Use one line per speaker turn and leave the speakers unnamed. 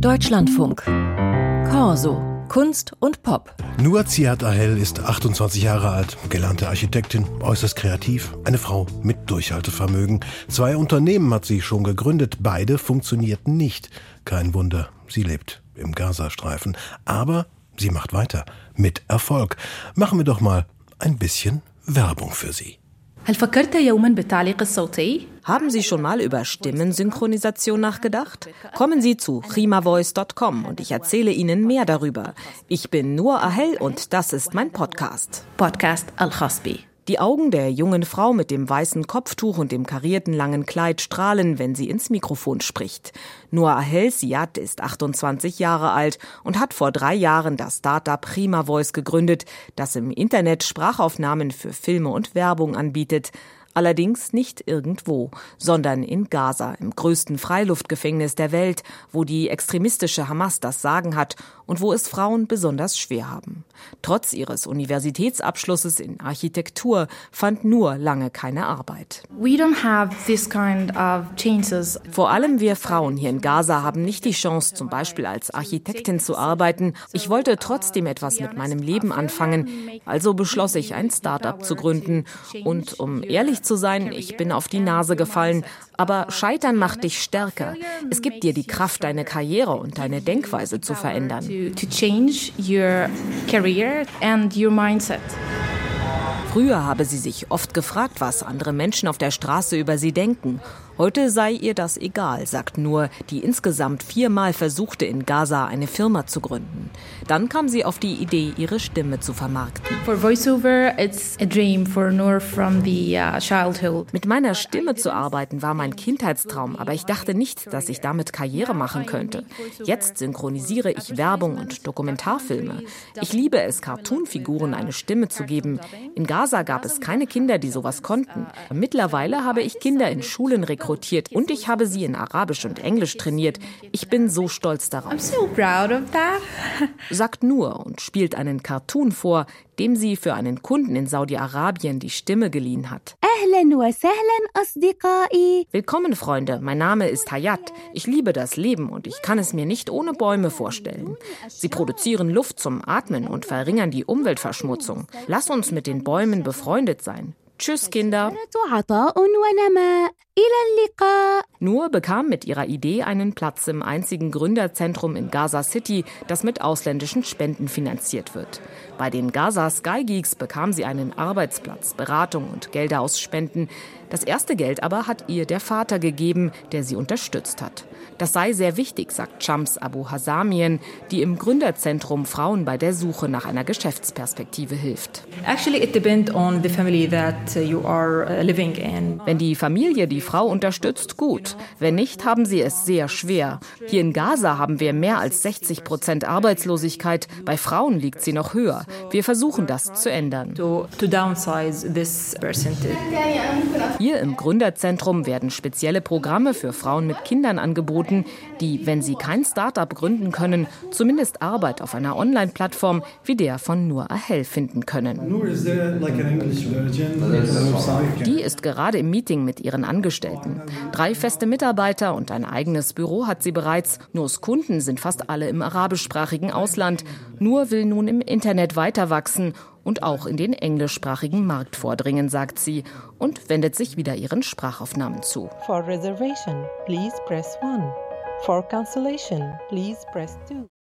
Deutschlandfunk. Corso. Kunst und Pop.
Nur Ziad Ahel ist 28 Jahre alt, gelernte Architektin, äußerst kreativ, eine Frau mit Durchhaltevermögen. Zwei Unternehmen hat sie schon gegründet, beide funktionierten nicht. Kein Wunder, sie lebt im Gazastreifen. Aber sie macht weiter, mit Erfolg. Machen wir doch mal ein bisschen Werbung für sie.
Haben Sie schon mal über Stimmensynchronisation nachgedacht? Kommen Sie zu rimavoice.com und ich erzähle Ihnen mehr darüber. Ich bin Nur Ahel und das ist mein Podcast.
Podcast Al-Khasbi.
Die Augen der jungen Frau mit dem weißen Kopftuch und dem karierten langen Kleid strahlen, wenn sie ins Mikrofon spricht. Noah Ahel Siad ist 28 Jahre alt und hat vor drei Jahren das Startup Prima Voice gegründet, das im Internet Sprachaufnahmen für Filme und Werbung anbietet. Allerdings nicht irgendwo, sondern in Gaza, im größten Freiluftgefängnis der Welt, wo die extremistische Hamas das Sagen hat und wo es Frauen besonders schwer haben. Trotz ihres Universitätsabschlusses in Architektur fand Nur lange keine Arbeit.
Kind of
Vor allem wir Frauen hier in Gaza haben nicht die Chance, zum Beispiel als Architektin zu arbeiten. Ich wollte trotzdem etwas mit meinem Leben anfangen, also beschloss ich, ein Start-up zu gründen. Und um ehrlich zu sein, ich bin auf die Nase gefallen. Aber Scheitern macht dich stärker. Es gibt dir die Kraft, deine Karriere und deine Denkweise zu verändern. Früher habe sie sich oft gefragt, was andere Menschen auf der Straße über sie denken. Heute sei ihr das egal, sagt nur, die insgesamt viermal versuchte in Gaza eine Firma zu gründen. Dann kam sie auf die Idee, ihre Stimme zu vermarkten.
For voiceover, it's a dream for Noor from the uh, childhood.
Mit meiner Stimme zu arbeiten war mein Kindheitstraum, aber ich dachte nicht, dass ich damit Karriere machen könnte. Jetzt synchronisiere ich Werbung und Dokumentarfilme. Ich liebe es, Cartoonfiguren eine Stimme zu geben. In Gaza gab es keine Kinder, die sowas konnten. Mittlerweile habe ich Kinder in Schulen rekrutiert rekrutiert und ich habe sie in Arabisch und Englisch trainiert. Ich bin so stolz darauf. I'm
so proud of that.
Sagt Nur und spielt einen Cartoon vor, dem sie für einen Kunden in Saudi-Arabien die Stimme geliehen hat. Willkommen, Freunde. Mein Name ist Hayat. Ich liebe das Leben und ich kann es mir nicht ohne Bäume vorstellen. Sie produzieren Luft zum Atmen und verringern die Umweltverschmutzung. Lass uns mit den Bäumen befreundet sein. Tschüss, Kinder. Nur bekam mit ihrer Idee einen Platz im einzigen Gründerzentrum in Gaza City, das mit ausländischen Spenden finanziert wird. Bei den Gaza Sky Geeks bekam sie einen Arbeitsplatz, Beratung und Gelder aus Spenden. Das erste Geld aber hat ihr der Vater gegeben, der sie unterstützt hat. Das sei sehr wichtig, sagt Chams Abu Hasamien, die im Gründerzentrum Frauen bei der Suche nach einer Geschäftsperspektive hilft.
Uh.
Wenn die Familie die Frau unterstützt, gut. Wenn nicht, haben sie es sehr schwer. Hier in Gaza haben wir mehr als 60 Prozent Arbeitslosigkeit. Bei Frauen liegt sie noch höher. Wir versuchen das zu ändern. Hier im Gründerzentrum werden spezielle Programme für Frauen mit Kindern angeboten, die, wenn sie kein Start-up gründen können, zumindest Arbeit auf einer Online-Plattform wie der von Nur Ahel finden können. Die ist gerade im Meeting mit ihren Angestellten. Drei feste Mitarbeiter und ein eigenes Büro hat sie bereits. Nurs Kunden sind fast alle im arabischsprachigen Ausland. Nur will nun im Internet weiter wachsen und auch in den englischsprachigen Markt vordringen, sagt sie und wendet sich wieder ihren Sprachaufnahmen zu.
For reservation, please press 1. For cancellation, please press 2.